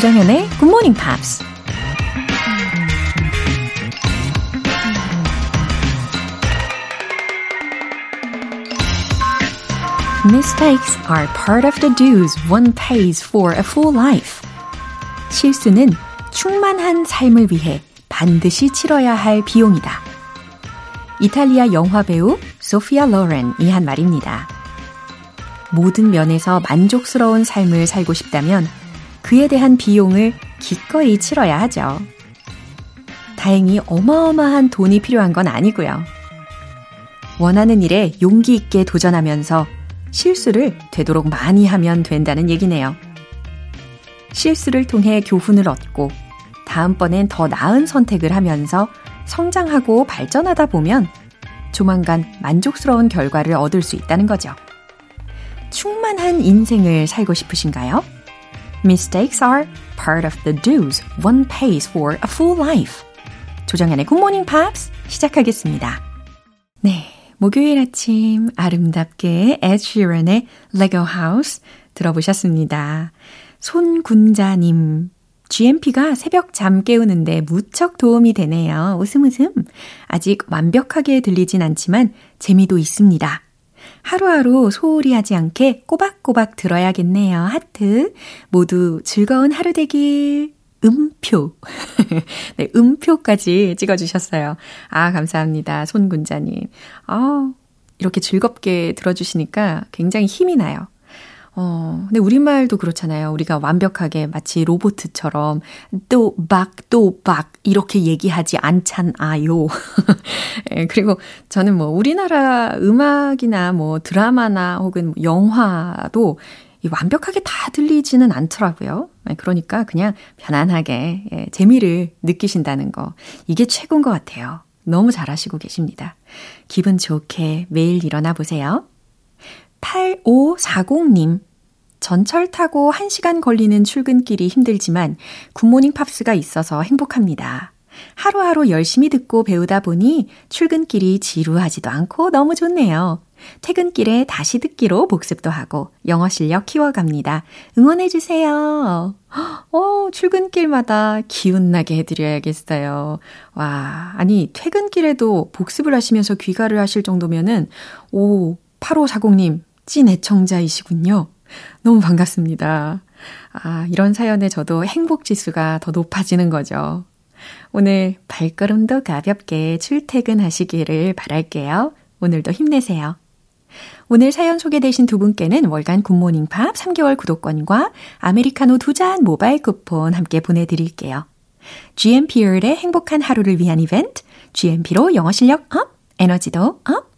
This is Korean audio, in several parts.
Good Morning Pops. Mistakes are part of the dues one pays for a full life. 실수는 충만한 삶을 위해 반드시 치러야 할 비용이다. 이탈리아 영화 배우 소피아 로렌이 한 말입니다. 모든 면에서 만족스러운 삶을 살고 싶다면 그에 대한 비용을 기꺼이 치러야 하죠. 다행히 어마어마한 돈이 필요한 건 아니고요. 원하는 일에 용기 있게 도전하면서 실수를 되도록 많이 하면 된다는 얘기네요. 실수를 통해 교훈을 얻고 다음번엔 더 나은 선택을 하면서 성장하고 발전하다 보면 조만간 만족스러운 결과를 얻을 수 있다는 거죠. 충만한 인생을 살고 싶으신가요? Mistakes are part of the dues one pays for a full life. 조정현의 Good Morning Pops 시작하겠습니다. 네. 목요일 아침 아름답게 Ed Sheeran의 Lego House 들어보셨습니다. 손군자님, GMP가 새벽 잠 깨우는데 무척 도움이 되네요. 웃음 웃음. 아직 완벽하게 들리진 않지만 재미도 있습니다. 하루하루 소홀히 하지 않게 꼬박꼬박 들어야겠네요. 하트. 모두 즐거운 하루 되길. 음표. 네, 음표까지 찍어주셨어요. 아, 감사합니다. 손군자님. 아, 이렇게 즐겁게 들어주시니까 굉장히 힘이 나요. 어, 근데 우리말도 그렇잖아요. 우리가 완벽하게 마치 로보트처럼 또 박, 또 박, 이렇게 얘기하지 않잖아요. 예, 그리고 저는 뭐 우리나라 음악이나 뭐 드라마나 혹은 뭐 영화도 이 완벽하게 다 들리지는 않더라고요. 예, 그러니까 그냥 편안하게 예, 재미를 느끼신다는 거. 이게 최고인 것 같아요. 너무 잘하시고 계십니다. 기분 좋게 매일 일어나 보세요. 8540님. 전철 타고 1시간 걸리는 출근길이 힘들지만 굿모닝 팝스가 있어서 행복합니다. 하루하루 열심히 듣고 배우다 보니 출근길이 지루하지도 않고 너무 좋네요. 퇴근길에 다시 듣기로 복습도 하고 영어 실력 키워갑니다. 응원해주세요. 어, 출근길마다 기운나게 해드려야겠어요. 와, 아니, 퇴근길에도 복습을 하시면서 귀가를 하실 정도면은, 오, 8540님, 찐 애청자이시군요. 너무 반갑습니다. 아, 이런 사연에 저도 행복 지수가 더 높아지는 거죠. 오늘 발걸음도 가볍게 출퇴근하시기를 바랄게요. 오늘도 힘내세요. 오늘 사연 소개되신 두 분께는 월간 굿모닝 팝 3개월 구독권과 아메리카노 두 잔 모바일 쿠폰 함께 보내드릴게요. GMP의 행복한 하루를 위한 이벤트, GMP로 영어 실력 up, 에너지도 up.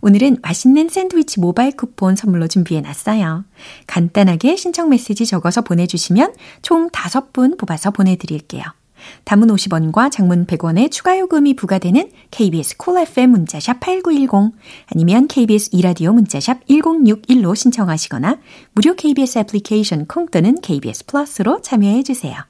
오늘은 맛있는 샌드위치 모바일 쿠폰 선물로 준비해 놨어요. 간단하게 신청 메시지 적어서 보내주시면 총 5분 뽑아서 보내드릴게요. 단문 50원과 장문 100원의 추가 요금이 부과되는 KBS Cool FM 문자샵 8910 아니면 KBS 2라디오 문자샵 1061로 신청하시거나 무료 KBS 애플리케이션 콩 또는 KBS 플러스로 참여해 주세요.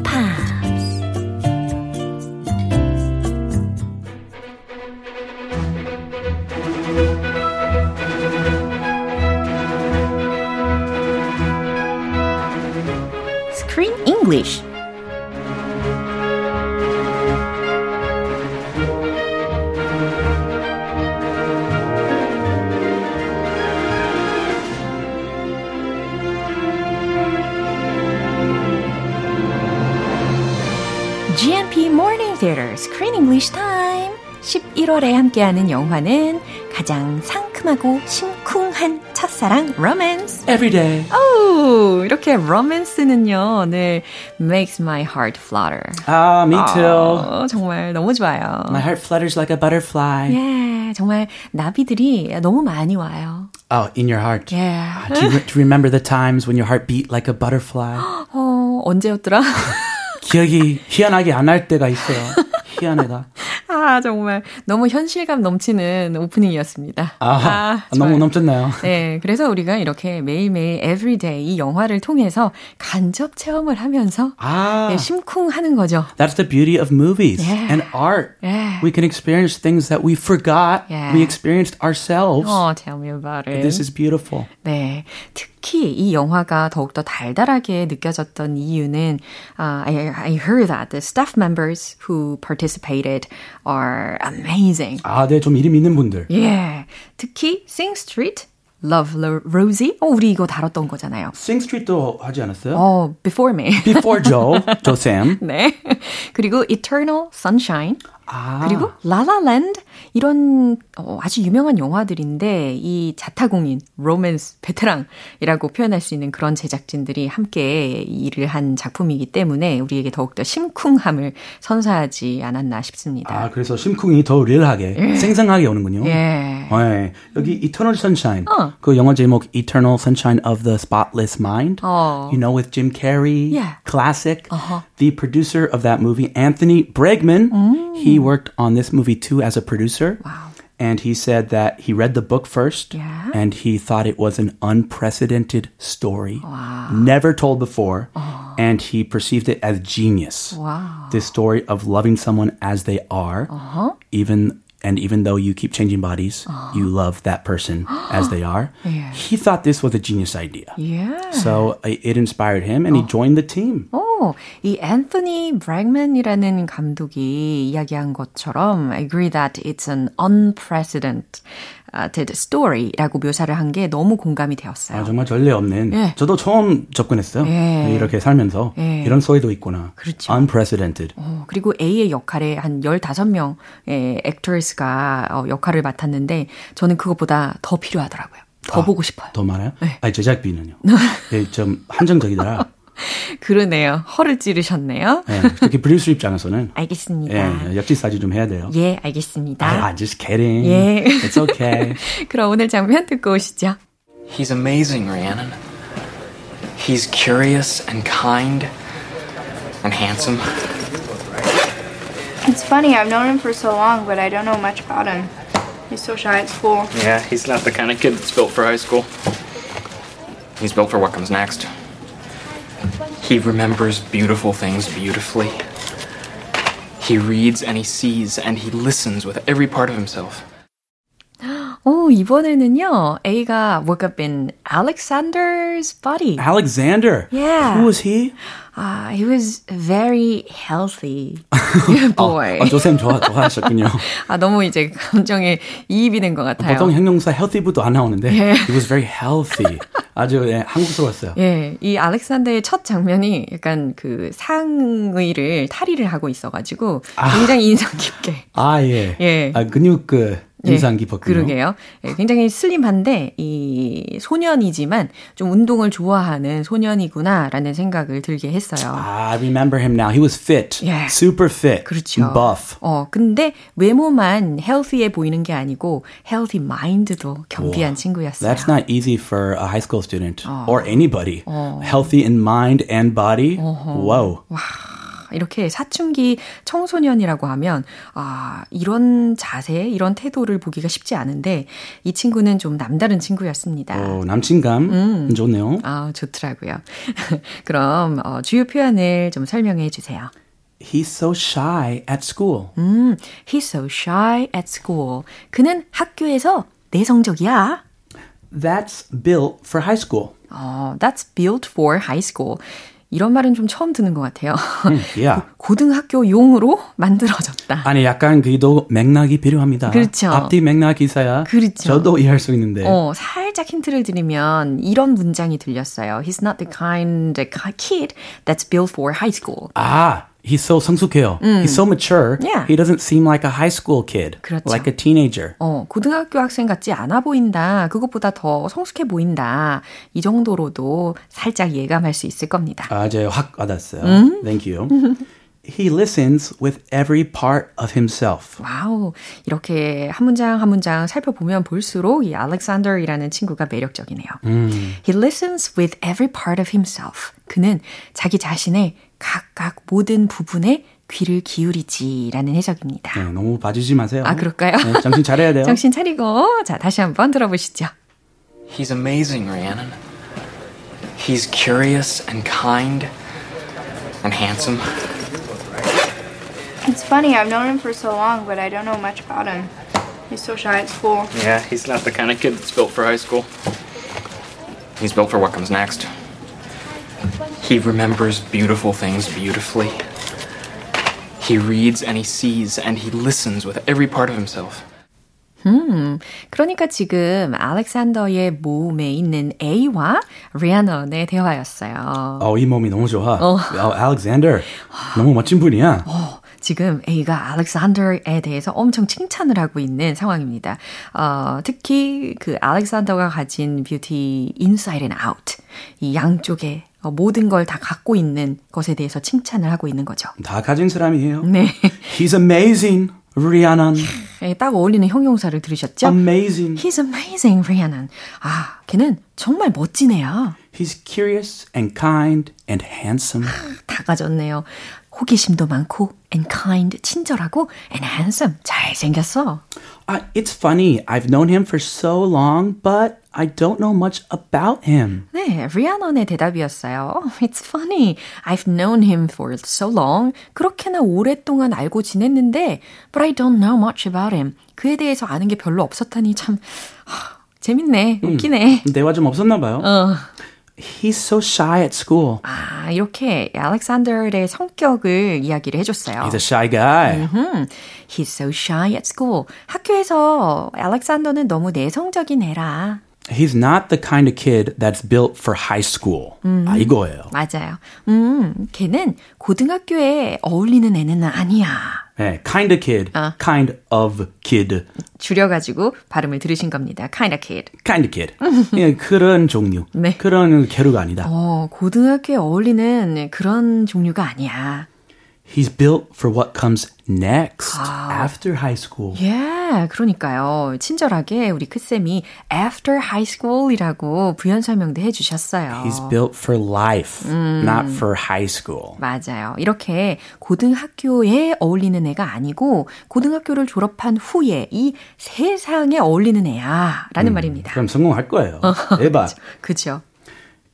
English GMP Morning Theater Screen English Time 11월에 함께하는 영화는 가장 상큼하고 심쿵한 첫 사랑 로맨스 Every day. 오, 이렇게 로맨스는요, 네, makes my heart flutter. Ah, me too. 어, 정말 너무 좋아요. My heart flutters like a butterfly. 예, 정말 나비들이 너무 많이 와요. Oh, in your heart. 예. Do you, do you remember the times when your heart beat like a butterfly? 어, 언제였더라? 기억이 희한하게 안 날 때가 있어요. 희한하다. 아, 정말 너무 현실감 넘치는 오프닝이었습니다. 아, 아 너무 넘쳤나요? 네, 그래서 우리가 이렇게 매일매일 everyday 이 영화를 통해서 간접 체험을 하면서 아, 네, 심쿵하는 거죠. That's the beauty of movies yeah. and art. Yeah. We can experience things that we forgot yeah. we experienced ourselves. Oh, tell me about it. This is beautiful. 네, 특히 이 영화가 더욱더 달달하게 느껴졌던 이유는 uh, I, I heard that the staff members who participated are amazing. 아, 네, 좀 이름 있는 분들. 예. 특히 Sing Street Love Rosie? 어, 우리 이거 다뤘던 거잖아요. Sing Street도 하지 않았어요? 어, Before Me. Before Joe, Joe Sam. 네. 그리고 Eternal Sunshine. 아. 그리고 라라랜드 이런 어, 아주 유명한 영화들인데 이 자타공인 로맨스 베테랑이라고 표현할 수 있는 그런 제작진들이 함께 일을 한 작품이기 때문에 우리에게 더욱더 심쿵함을 선사하지 않았나 싶습니다. 아 그래서 심쿵이 더 리얼하게 예. 생생하게 오는군요. 예. 네. 여기 Eternal Sunshine 어. 그 영화 제목 Eternal Sunshine of the Spotless Mind. 어. You know with Jim Carrey, yeah. classic. Uh-huh. The producer of that movie, Anthony Bregman, 음. he worked on this movie too as a producer. Wow. And he said that he read the book first yeah. and he thought it was an unprecedented story, wow. never told before. Oh. And he perceived it as genius. Wow. This story of loving someone as they are, uh-huh. even and even though you keep changing bodies, uh-huh. you love that person as they are. Yeah. He thought this was a genius idea. Yeah. So it inspired him and he joined the team. 오, 이 앤서니 브렉맨이라는 감독이 이야기한 것처럼 I agree that it's an unprecedented did story라고 묘사를 한 게 너무 공감이 되었어요. 아, 정말 전례 없는. 예. 저도 처음 접근했어요. 예. 이렇게 살면서 예. 이런 소리도 있구나. 그렇죠. unprecedented. 어, 그리고 A의 역할에 한 15명의 액터스가 어, 역할을 맡았는데 저는 그것보다 더 필요하더라고요. 더 아, 보고 싶어요. 더 많아요? 네. 아니 제작비는요. 네, 좀 한정적이더라. 그러네요. 허를 찌르셨네요. 네, 그렇게 부릴 수 있지 않아서는. 알겠습니다. 예, 역지사지 좀 해야 돼요. 예, 알겠습니다. 아, just kidding. 예. It's okay. 그럼 오늘 장면 듣고 오시죠. He's amazing, Rhiannon. He's curious and kind and handsome. It's funny, I've known him for so long, but I don't know much about him. He's so shy at school. Yeah, he's not the kind of kid that's built for high school. He's built for what comes next. He remembers beautiful things beautifully. He reads and he sees and he listens with every part of himself. 오, 이번에는요, A가 woke up in Alexander's body. Alexander? Yeah. Who was he? Uh, he was very healthy boy. 어, 조쌤 좋아, 좋아하셨군요. 아, 너무 이제 감정에 이입이 된 것 같아요. 보통 형용사 healthy부터 안 나오는데, 예. he was very healthy. 아주 예, 한국스러웠어요. 예, 이 알렉산더의 첫 장면이 약간 그 상의를 탈의를 하고 있어가지고 아. 굉장히 인상 깊게. 아 예. 예. 아 근육 그 인상 깊었군요. 그러게요. 예, 굉장히 슬림한데 이 소년이지만 좀 운동을 좋아하는 소년이구나라는 생각을 들게 했어요. 아, I remember him now. He was fit. Yeah. Super fit. 그렇죠. Buff. 어, 근데 외모만 healthy해 보이는 게 아니고 healthy mind도 겸비한 wow. 친구였어요. That's not easy for a high school student 어. or anybody. 어. Healthy in mind and body. 어허. Wow. 와. 이렇게 사춘기 청소년이라고 하면 아, 이런 자세, 이런 태도를 보기가 쉽지 않은데 이 친구는 좀 남다른 친구였습니다. 어, 남친감 음. 좋네요. 아, 좋더라고요. 그럼 어, 주요 표현을 좀 설명해 주세요. He's so shy at school. 음, he's so shy at school. 그는 학교에서 내성적이야. That's built for high school. 어, that's built for high school. 이런 말은 좀 처음 듣는 것 같아요. 음, yeah. 고등학교 용으로 만들어졌다. 아니 약간 그도 맥락이 필요합니다. 그렇죠. 앞뒤 맥락이 있어야 그렇죠. 저도 이해할 수 있는데. 어, 살짝 힌트를 드리면 이런 문장이 들렸어요. He's not the kind of kid that's built for high school. 아, He's so 성숙해요. 음. He's so mature. Yeah. He doesn't seem like a high school kid. 그렇죠. Like a teenager. 어, 고등학교 학생 같지 않아 보인다. 그것보다 더 성숙해 보인다. 이 정도로도 살짝 예감할 수 있을 겁니다. 아, 이제 확 와닿았어요. 음? Thank you. He listens with every part of himself. 와우. 이렇게 한 문장 한 문장 살펴보면 볼수록 이 알렉산더이라는 친구가 매력적이네요. 음. He listens with every part of himself. 그는 자기 자신의 각각 모든 부분에 귀를 기울이지라는 해석입니다. 네, 너무 봐주지 마세요. 아, 그럴까요? 네, 정신 차려야 돼요. 정신 차리고 자, 다시 한번 들어보시죠. He's amazing, Rhiannon. He's curious and kind and handsome. It's funny, I've known him for so long, but I don't know much about him. He's so shy at school. Yeah, he's not the kind of kid that's built for high school. He's built for what comes next. He remembers beautiful things beautifully. He reads and he sees and he listens with every part of himself. 음, 그러니까 지금 알렉산더의 몸에 있는 A와 리아넌의 대화였어요. 어, 이 몸이 너무 좋아. 어, 알렉산더 너무 멋진 분이야. 어, 지금 A가 알렉산더에 대해서 엄청 칭찬을 하고 있는 상황입니다. 어, 특히 그 알렉산더가 가진 뷰티 inside and out 이 양쪽에 모든 걸 다 갖고 있는 것에 대해서 칭찬을 하고 있는 거죠. 다 가진 사람이에요. 네. He's amazing. Rhiannon. 예, 딱 어울리는 형용사를 들으셨죠? Amazing. He's amazing, Rhiannon. 아, 걔는 정말 애야. He's curious and kind and handsome. 다 가졌네요. 호기심도 많고 and kind 친절하고 and handsome 잘생겼어. Uh, it's funny. I've known him for so long, but I don't know much about him. 네, 리아넌의 대답이었어요. It's funny. I've known him for so long. 그렇게나 오랫동안 알고 지냈는데, but I don't know much about him. 그에 대해서 아는 게 별로 없었다니 참 하, 재밌네, 웃기네. 음, 대화 좀 없었나 봐요. 어. He's so shy at school. 아, 이렇게 알렉산더의 성격을 이야기를 해줬어요. He's a shy guy. Mm-hmm. He's so shy at school. 학교에서 알렉산더는 너무 내성적인 애라. He's not the kind of kid that's built for high school. 음. 아, 이거예요. 맞아요. 음, 걔는 고등학교에 어울리는 애는 아니야. 네, kind of kid, 어. kind of kid. 줄여가지고 발음을 들으신 겁니다. kind of kid. kind of kid. 예, 그런 종류. 네. 그런 계류가 아니다. 어, 고등학교에 어울리는 그런 종류가 아니야. He's built for what comes next 아. after high school. 예, yeah, 그러니까요. 친절하게 우리 크쌤이 after high school이라고 부연 설명도 해주셨어요. He's built for life, 음. not for high school. 맞아요. 이렇게 고등학교에 어울리는 애가 아니고 고등학교를 졸업한 후에 이 세상에 어울리는 애야라는 음, 말입니다. 그럼 성공할 거예요. 대박. 그렇죠.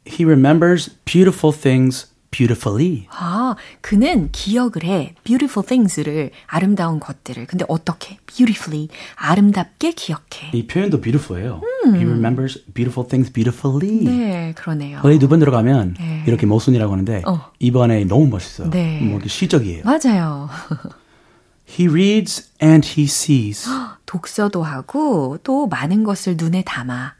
He remembers beautiful things beautifully. 아, 그는 기억을 해. beautiful things를 아름다운 것들을. 근데 어떻게? beautifully 아름답게 기억해. 이 표현도 beautiful해요. 음. He remembers beautiful things beautifully. 네, 그러네요. 거의 두번 들어가면 네. 이렇게 모순이라고 하는데 어. 이번에 너무 멋있어요. 네. 뭐 시적이에요. 맞아요. He reads and he sees. 독서도 하고 또 많은 것을 눈에 담아.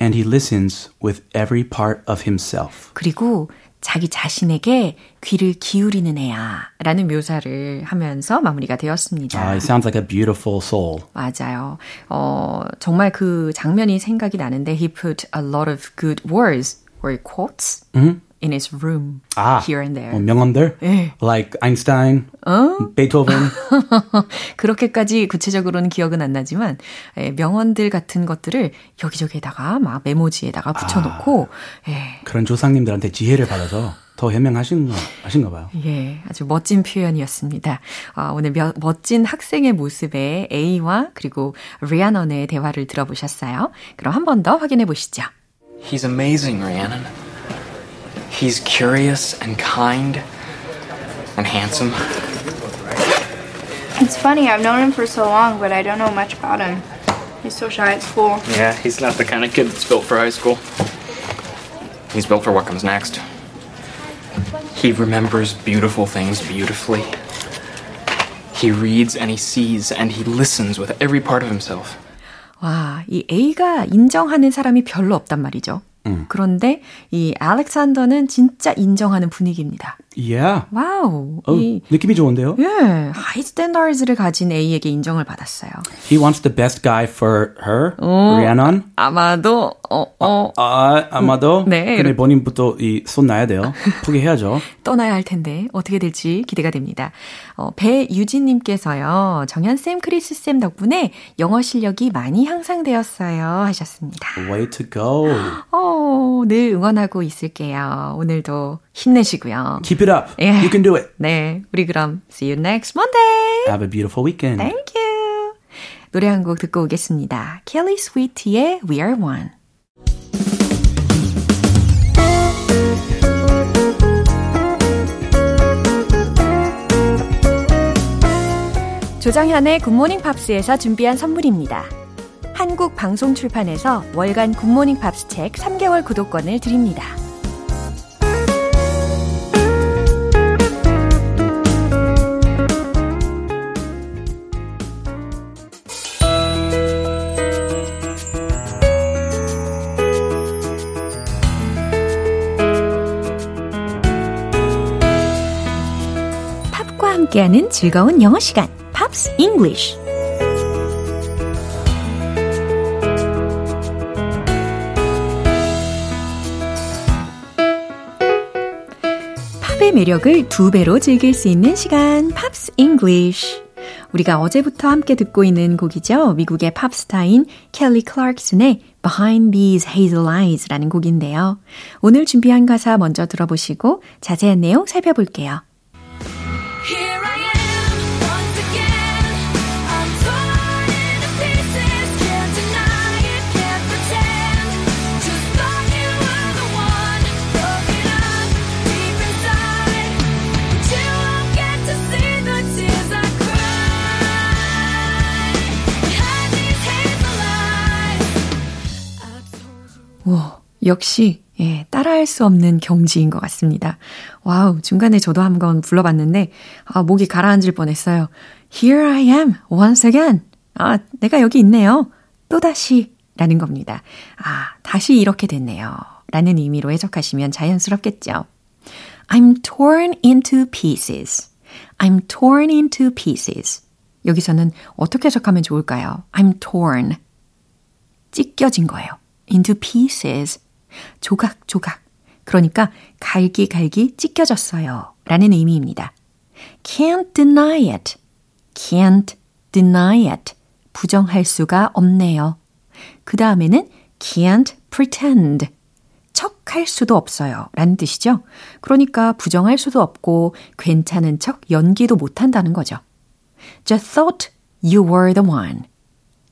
And he listens with every part of himself. 그리고 자기 자신에게 귀를 기울이는 애야 라는 묘사를 하면서 마무리가 되었습니다. Uh, it sounds like a beautiful soul. 맞아요. 어, 정말 그 장면이 생각이 나는데 he put a lot of good words or quotes mm-hmm. In his room 아, here and there. 어, 명언들? 네. Like Einstein, 어? 베토벤. 그렇게까지 구체적으로는 기억은 안 나지만 예, 명언들 같은 것들을 여기저기에다가 막 메모지에다가 붙여놓고 아, 예. 그런 조상님들한테 지혜를 받아서 더 해명하신 하신가 봐요. 예, 아주 멋진 표현이었습니다. 어, 오늘 며, 멋진 학생의 모습에 A와 그리고 리아넌의 대화를 들어보셨어요. 그럼 한 번 더 확인해 보시죠. He's amazing, Rhiannon. He's curious and kind and handsome. It's funny, I've known him for so long, but I don't know much about him. He's so shy at school. Yeah, he's not the kind of kid that's built for high school. He's built for what comes next. He remembers beautiful things beautifully. He reads and he sees and he listens with every part of himself. 와, 이 A가 인정하는 사람이 별로 없단 말이죠. 음. 그런데 이 알렉산더는 진짜 인정하는 분위기입니다. Yeah. 와우. 어, 이, 느낌이 좋은데요? 예. 하이 스탠다드를 가진 A에게 인정을 받았어요. He wants the best guy for her, 어, Rhiannon. 아마도 어, 어. 아, 아 아마도. 네. 근데 본인부터 이 손 놔야 돼요. 포기해야죠. 떠나야 할 텐데 어떻게 될지 기대가 됩니다. 어, 배유진 님께서요. 정현 쌤, 크리스 쌤 덕분에 영어 실력이 많이 향상되었어요 하셨습니다. Way to go. 어, 늘 응원하고 있을게요. 오늘도 힘내시고요. Keep it up. 예. You can do it. 네. 우리 그럼 see you next Monday. Have a beautiful weekend. Thank you. 노래 한 곡 듣고 오겠습니다. Kelly Sweet의 We Are One. 조정현의 굿모닝 팝스에서 준비한 선물입니다. 한국 방송 출판에서 월간 굿모닝 팝스 책 3개월 구독권을 드립니다. 함께하는 즐거운 영어 시간, Pops English. 팝의 매력을 두 배로 즐길 수 있는 시간, Pops English. 우리가 어제부터 함께 듣고 있는 곡이죠. 미국의 팝스타인 켈리 클락슨의 Behind These Hazel Eyes라는 곡인데요. 오늘 준비한 가사 먼저 들어보시고 자세한 내용 살펴볼게요. 역시 예, 따라할 수 없는 경지인 것 같습니다. 와우, 중간에 저도 한번 불러봤는데, 아, 목이 가라앉을 뻔했어요. Here I am, once again. 아, 내가 여기 있네요. 또 다시. 라는 겁니다. 아, 다시 이렇게 됐네요. 라는 의미로 해석하시면 자연스럽겠죠. I'm torn into pieces. I'm torn into pieces. 여기서는 어떻게 해석하면 좋을까요? I'm torn. 찢겨진 거예요. into pieces. 조각조각. 그러니까 갈기갈기 찢겨졌어요. 라는 의미입니다. can't deny it. can't deny it. 부정할 수가 없네요. 그 다음에는 can't pretend. 척할 수도 없어요. 라는 뜻이죠. 그러니까 부정할 수도 없고 괜찮은 척 연기도 못한다는 거죠. Just thought you were the one.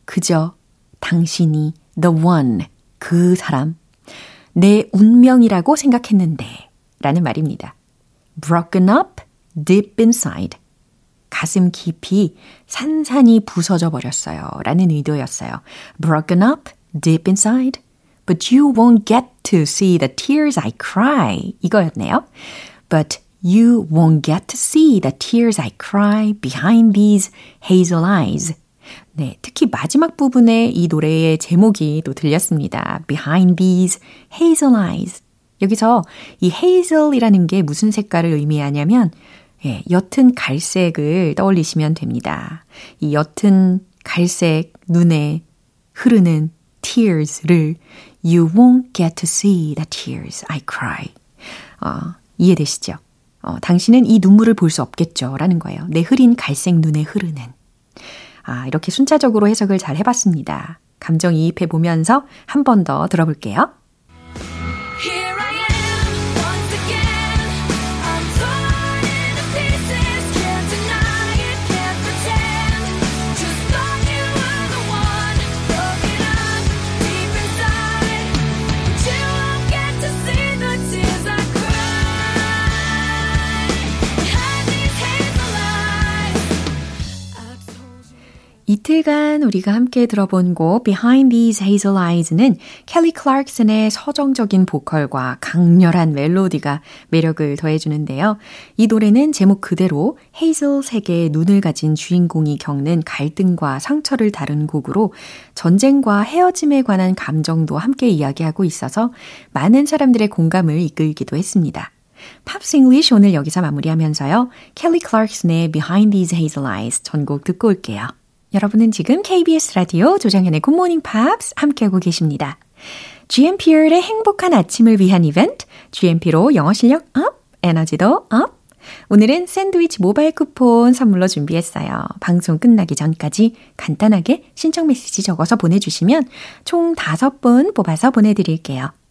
그저 당신이 the one. 그 사람, 내 운명이라고 생각했는데 라는 말입니다. broken up deep inside. 가슴 깊이 산산이 부서져 버렸어요. 라는 의도였어요. broken up deep inside. But you won't get to see the tears I cry. 이거였네요. But you won't get to see the tears I cry behind these hazel eyes. 네, 특히 마지막 부분에 이 노래의 제목이 또 들렸습니다. Behind these hazel eyes. 여기서 이 hazel이라는 게 무슨 색깔을 의미하냐면 예, 옅은 갈색을 떠올리시면 됩니다. 이 옅은 갈색 눈에 흐르는 tears를 You won't get to see the tears I cry. 어, 이해되시죠? 어, 당신은 이 눈물을 볼 수 없겠죠. 라는 거예요. 내 흐린 갈색 눈에 흐르는. 아, 이렇게 순차적으로 해석을 잘 해봤습니다. 감정이입해 보면서 한 번 더 들어볼게요. 이틀간 우리가 함께 들어본 곡 Behind These Hazel Eyes는 켈리 클락슨의 서정적인 보컬과 강렬한 멜로디가 매력을 더해주는데요. 이 노래는 제목 그대로 hazel 색의 눈을 가진 주인공이 겪는 갈등과 상처를 다룬 곡으로 전쟁과 헤어짐에 관한 감정도 함께 이야기하고 있어서 많은 사람들의 공감을 이끌기도 했습니다. Pops English 오늘 여기서 마무리하면서요. 켈리 클락슨의 Behind These Hazel Eyes 전곡 듣고 올게요. 여러분은 지금 KBS 라디오 조정현의 굿모닝 팝스 함께하고 계십니다. GMP의 행복한 아침을 위한 이벤트, GMP로 영어 실력 up, 에너지도 up. 오늘은 샌드위치 모바일 쿠폰 선물로 준비했어요. 방송 끝나기 전까지 간단하게 신청 메시지 적어서 보내주시면 총 5분 뽑아서 보내드릴게요.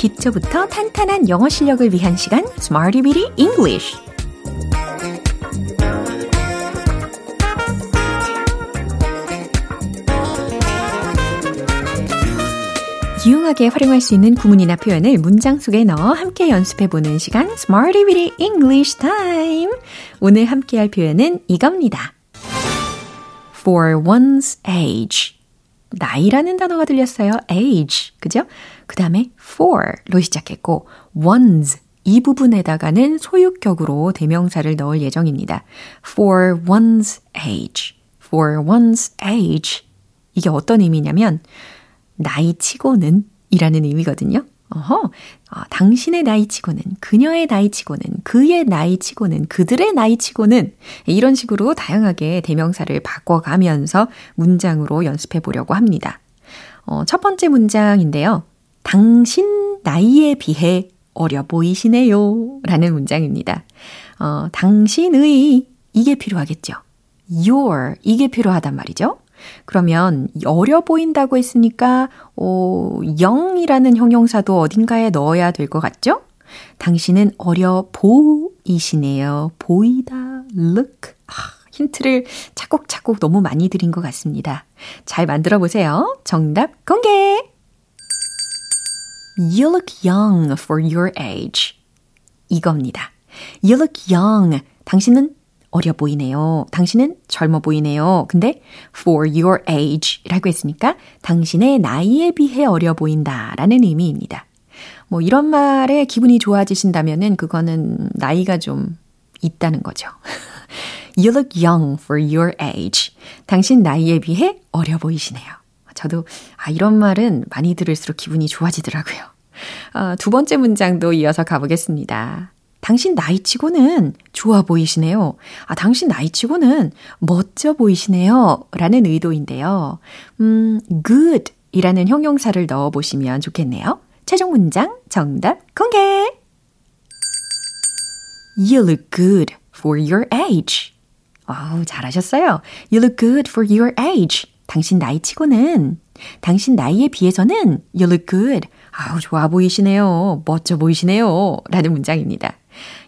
기초부터 탄탄한 영어 실력을 위한 시간 Smarty Bitty English 유용하게 활용할 수 있는 구문이나 표현을 문장 속에 넣어 함께 연습해보는 시간 Smarty Bitty English Time 오늘 함께할 표현은 이겁니다. For one's age 나이라는 단어가 들렸어요. age. 그죠? 그 다음에 for로 시작했고, one's 이 부분에다가는 소유격으로 대명사를 넣을 예정입니다. for one's age. for one's age. 이게 어떤 의미냐면, 나이 치고는 이라는 의미거든요. 어허, 어, 당신의 나이 치고는, 그녀의 나이 치고는, 그의 나이 치고는, 그들의 나이 치고는 이런 식으로 다양하게 대명사를 바꿔가면서 문장으로 연습해 보려고 합니다. 어, 첫 번째 문장인데요. 당신 나이에 비해 어려 보이시네요. 라는 문장입니다. 어, 당신의 이게 필요하겠죠. your 이게 필요하단 말이죠. 그러면 어려 보인다고 했으니까 어, 영이라는 형용사도 어딘가에 넣어야 될 것 같죠? 당신은 어려 보이시네요. 보이다, look. 아, 힌트를 차곡차곡 너무 많이 드린 것 같습니다. 잘 만들어 보세요. 정답 공개! You look young for your age. 이겁니다. You look young. 당신은 어려 보이네요. 당신은 젊어 보이네요. 근데 for your age 라고 했으니까 당신의 나이에 비해 어려 보인다 라는 의미입니다. 뭐 이런 말에 기분이 좋아지신다면은 그거는 나이가 좀 있다는 거죠. You look young for your age. 당신 나이에 비해 어려 보이시네요. 저도 아 이런 말은 많이 들을수록 기분이 좋아지더라고요. 어, 두 번째 문장도 이어서 가보겠습니다. 당신 나이치고는 좋아 보이시네요. 아, 당신 나이치고는 멋져 보이시네요. 라는 의도인데요. 음, good 이라는 형용사를 넣어 보시면 좋겠네요. 최종 문장 정답 공개! You look good for your age. 어우, 잘하셨어요. You look good for your age. 당신 나이치고는, 당신 나이에 비해서는 you look good. 아우, 좋아 보이시네요. 멋져 보이시네요. 라는 문장입니다.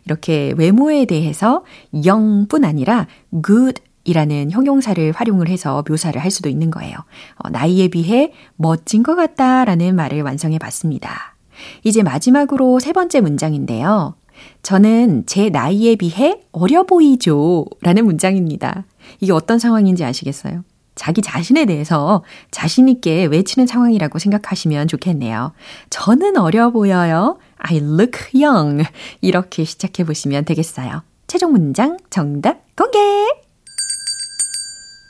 이렇게 외모에 대해서 영뿐 아니라 good 이라는 형용사를 활용을 해서 묘사를 할 수도 있는 거예요. 어, 나이에 비해 멋진 것 같다 라는 말을 완성해 봤습니다. 이제 마지막으로 세 번째 문장인데요. 저는 제 나이에 비해 어려 보이죠 라는 문장입니다. 이게 어떤 상황인지 아시겠어요? 자기 자신에 대해서 자신있게 외치는 상황이라고 생각하시면 좋겠네요. 저는 어려 보여요. I look young. 이렇게 시작해 보시면 되겠어요. 최종 문장 정답 공개!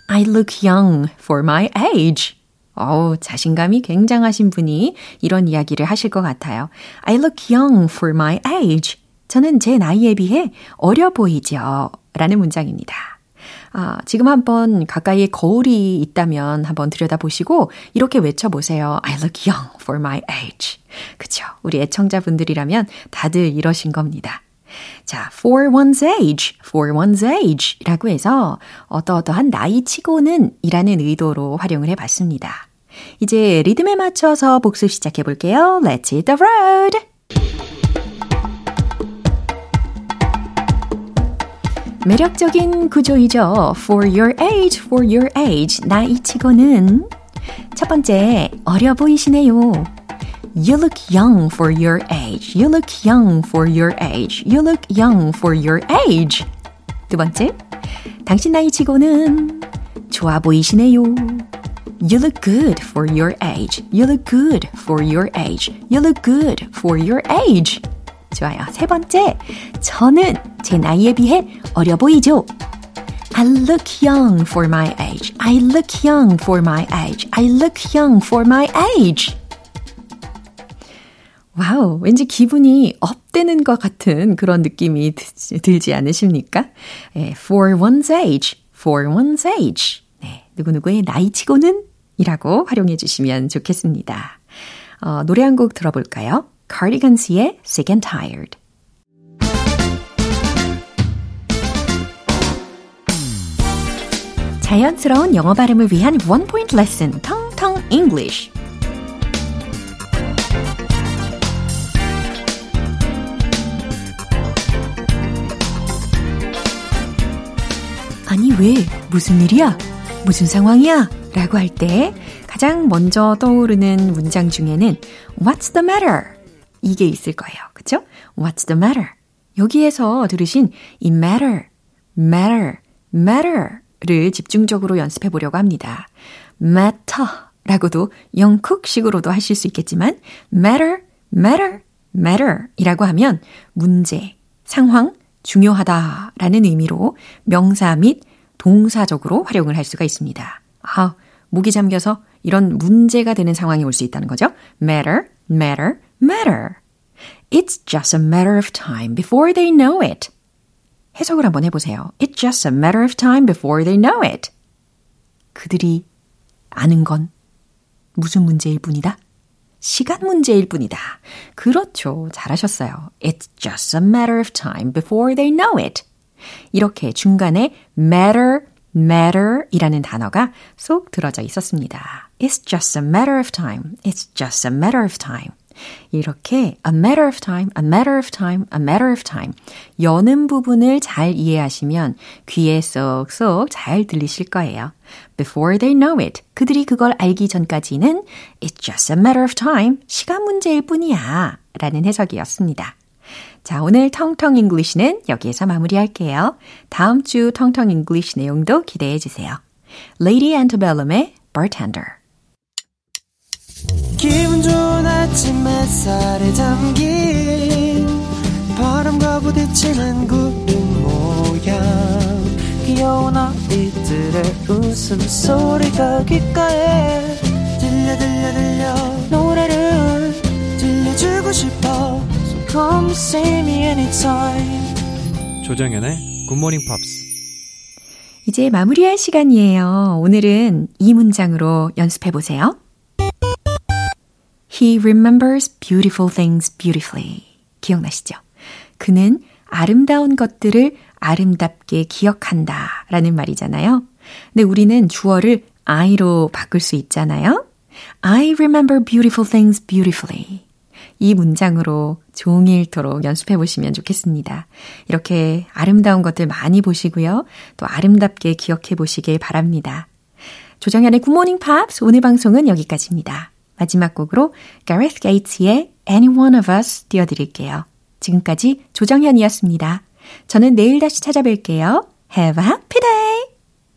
I look young for my age. 어우, 자신감이 굉장하신 분이 이런 이야기를 하실 것 같아요. I look young for my age. 저는 제 나이에 비해 어려 보이죠. 라는 문장입니다. 아, 지금 한번 가까이에 거울이 있다면 한번 들여다보시고 이렇게 외쳐보세요. I look young for my age. 그쵸. 우리 애청자분들이라면 다들 이러신 겁니다. 자, for one's age, for one's age 라고 해서 어떠어떠한 나이 치고는 이라는 의도로 활용을 해봤습니다. 이제 리듬에 맞춰서 복습 시작해 볼게요. Let's hit the road! 매력적인 구조이죠. For your age, for your age. 나이치고는 첫 번째, 어려 보이시네요. You look young for your age. You look young for your age. You look young for your age. 두 번째, 당신 나이치고는 좋아 보이시네요. You look good for your age. You look good for your age. You look good for your age. 좋아요. 세 번째, 저는 제 나이에 비해 어려 보이죠? I look young for my age. I look young for my age. I look young for my age. 와우, 왠지 기분이 up되는 것 같은 그런 느낌이 들지 않으십니까? 예, for one's age, for one's age. 네, 누구누구의 나이치고는 이라고 활용해 주시면 좋겠습니다. 어, 노래 한 곡 들어볼까요? Cardigans의 Sick and Tired. 자연스러운 영어 발음을 위한 원 포인트 레슨, 텅텅 English. 아니, 왜? 무슨 일이야? 무슨 상황이야? 라고 할 때 가장 먼저 떠오르는 문장 중에는 What's the matter? 이게 있을 거예요. 그쵸? What's the matter? 여기에서 들으신 이 matter, matter, matter를 집중적으로 연습해 보려고 합니다. matter 라고도 영국식으로도 하실 수 있겠지만 matter, matter, matter 이라고 하면 문제, 상황, 중요하다라는 의미로 명사 및 동사적으로 활용을 할 수가 있습니다. 아, 목이 잠겨서 이런 문제가 되는 상황이 올 수 있다는 거죠. matter, matter, matter. It's just a matter of time before they know it. 해석을 한번 해보세요. It's just a matter of time before they know it. 그들이 아는 건 무슨 문제일 뿐이다? 시간 문제일 뿐이다. 그렇죠. 잘하셨어요. It's just a matter of time before they know it. 이렇게 중간에 matter, matter 이라는 단어가 쏙 들어져 있었습니다. It's just a matter of time. It's just a matter of time. 이렇게 a matter of time, a matter of time, a matter of time 여는 부분을 잘 이해하시면 귀에 쏙쏙 잘 들리실 거예요. Before they know it, 그들이 그걸 알기 전까지는 it's just a matter of time, 시간 문제일 뿐이야 라는 해석이었습니다. 자, 오늘 텅텅 English는 여기에서 마무리할게요. 다음 주 텅텅 English 내용도 기대해 주세요. Lady Antebellum의 Bartender 기분 좋은 아침 햇살에 담긴 바람과 부딪히는 구름 모양. 귀여운 아이들의 웃음소리가 귓가에 들려 들려 들려. 노래를 들려주고 싶어. So come see me anytime. 조정연의 굿모닝 팝스 이제 마무리할 시간이에요. 오늘은 이 문장으로 연습해 보세요. He remembers beautiful things beautifully. 기억나시죠? 그는 아름다운 것들을 아름답게 기억한다 라는 말이잖아요. 근데 우리는 주어를 I로 바꿀 수 있잖아요. I remember beautiful things beautifully. 이 문장으로 종일토록 연습해 보시면 좋겠습니다. 이렇게 아름다운 것들 많이 보시고요. 또 아름답게 기억해 보시길 바랍니다. 조정현의 굿모닝 팝스 오늘 방송은 여기까지입니다. 마지막 곡으로 Gareth Gates의 Any One of Us 띄워드릴게요. 지금까지 조정현이었습니다. 저는 내일 다시 찾아뵐게요. Have a happy day!